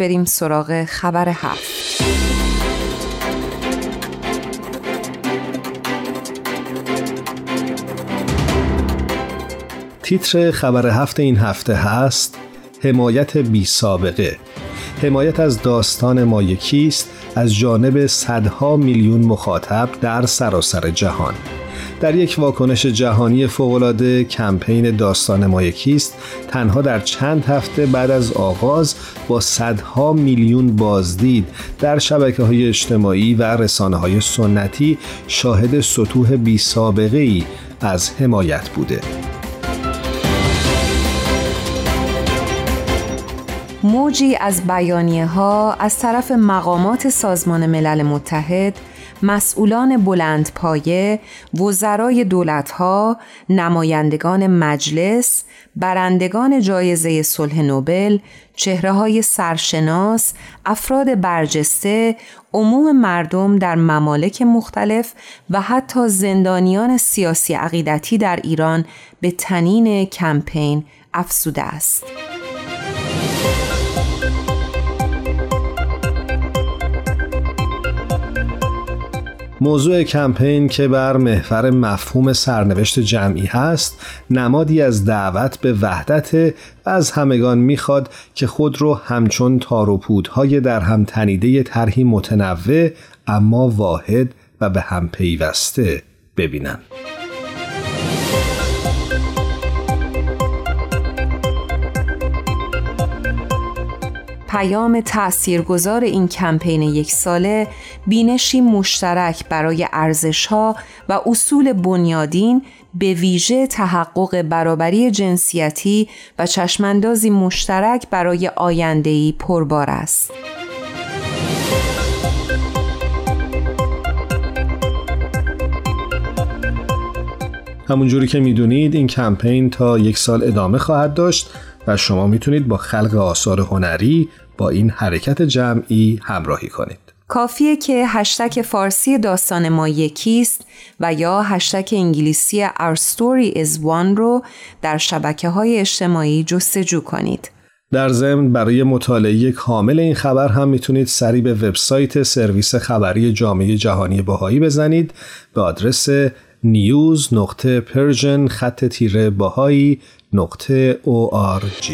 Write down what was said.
بریم سراغ خبر هفت. تیتر خبر هفت این هفته هست حمایت بی سابقه. حمایت از داستان ما یکیست از جانب صدها میلیون مخاطب در سراسر جهان. در یک واکنش جهانی فوقالعاده کمپین داستان ما یکیست. تنها در چند هفته بعد از آغاز با صدها میلیون بازدید در شبکه های اجتماعی و رسانه های سنتی شاهد سطوح بی سابقه ای از حمایت بوده. موجی از بیانیه ها از طرف مقامات سازمان ملل متحد مسئولان بلند پایه، وزرای دولتها، نمایندگان مجلس، برندگان جایزه صلح نوبل، چهره های سرشناس، افراد برجسته، عموم مردم در ممالک مختلف و حتی زندانیان سیاسی عقیدتی در ایران به تنین کمپین افسوده است. موضوع کمپین که بر محور مفهوم سرنوشت جمعی هست نمادی از دعوت به وحدت و از همگان می‌خواد که خود رو همچون تاروپودهای در هم تنیده طرحی متنوع اما واحد و به هم پیوسته ببینن. پیام تأثیرگذار این کمپین یک ساله بینشی مشترک برای ارزشها و اصول بنیادین به ویژه تحقق برابری جنسیتی و چشماندازی مشترک برای آیندهی پربار است. همونجوری که می‌دونید این کمپین تا یک سال ادامه خواهد داشت و شما می‌تونید با خلق آثار هنری با این حرکت جمعی همراهی کنید. کافیه که هشتگ فارسی داستان ما یکیست و یا هشتگ انگلیسی Our Story is One رو در شبکه های اجتماعی جستجو کنید. در ضمن برای مطالعه کامل این خبر هم می‌تونید سری به وبسایت سرویس خبری جامعه جهانی بهائی بزنید به آدرس news نقطه Persian خط تیره بهائی نقطه ORG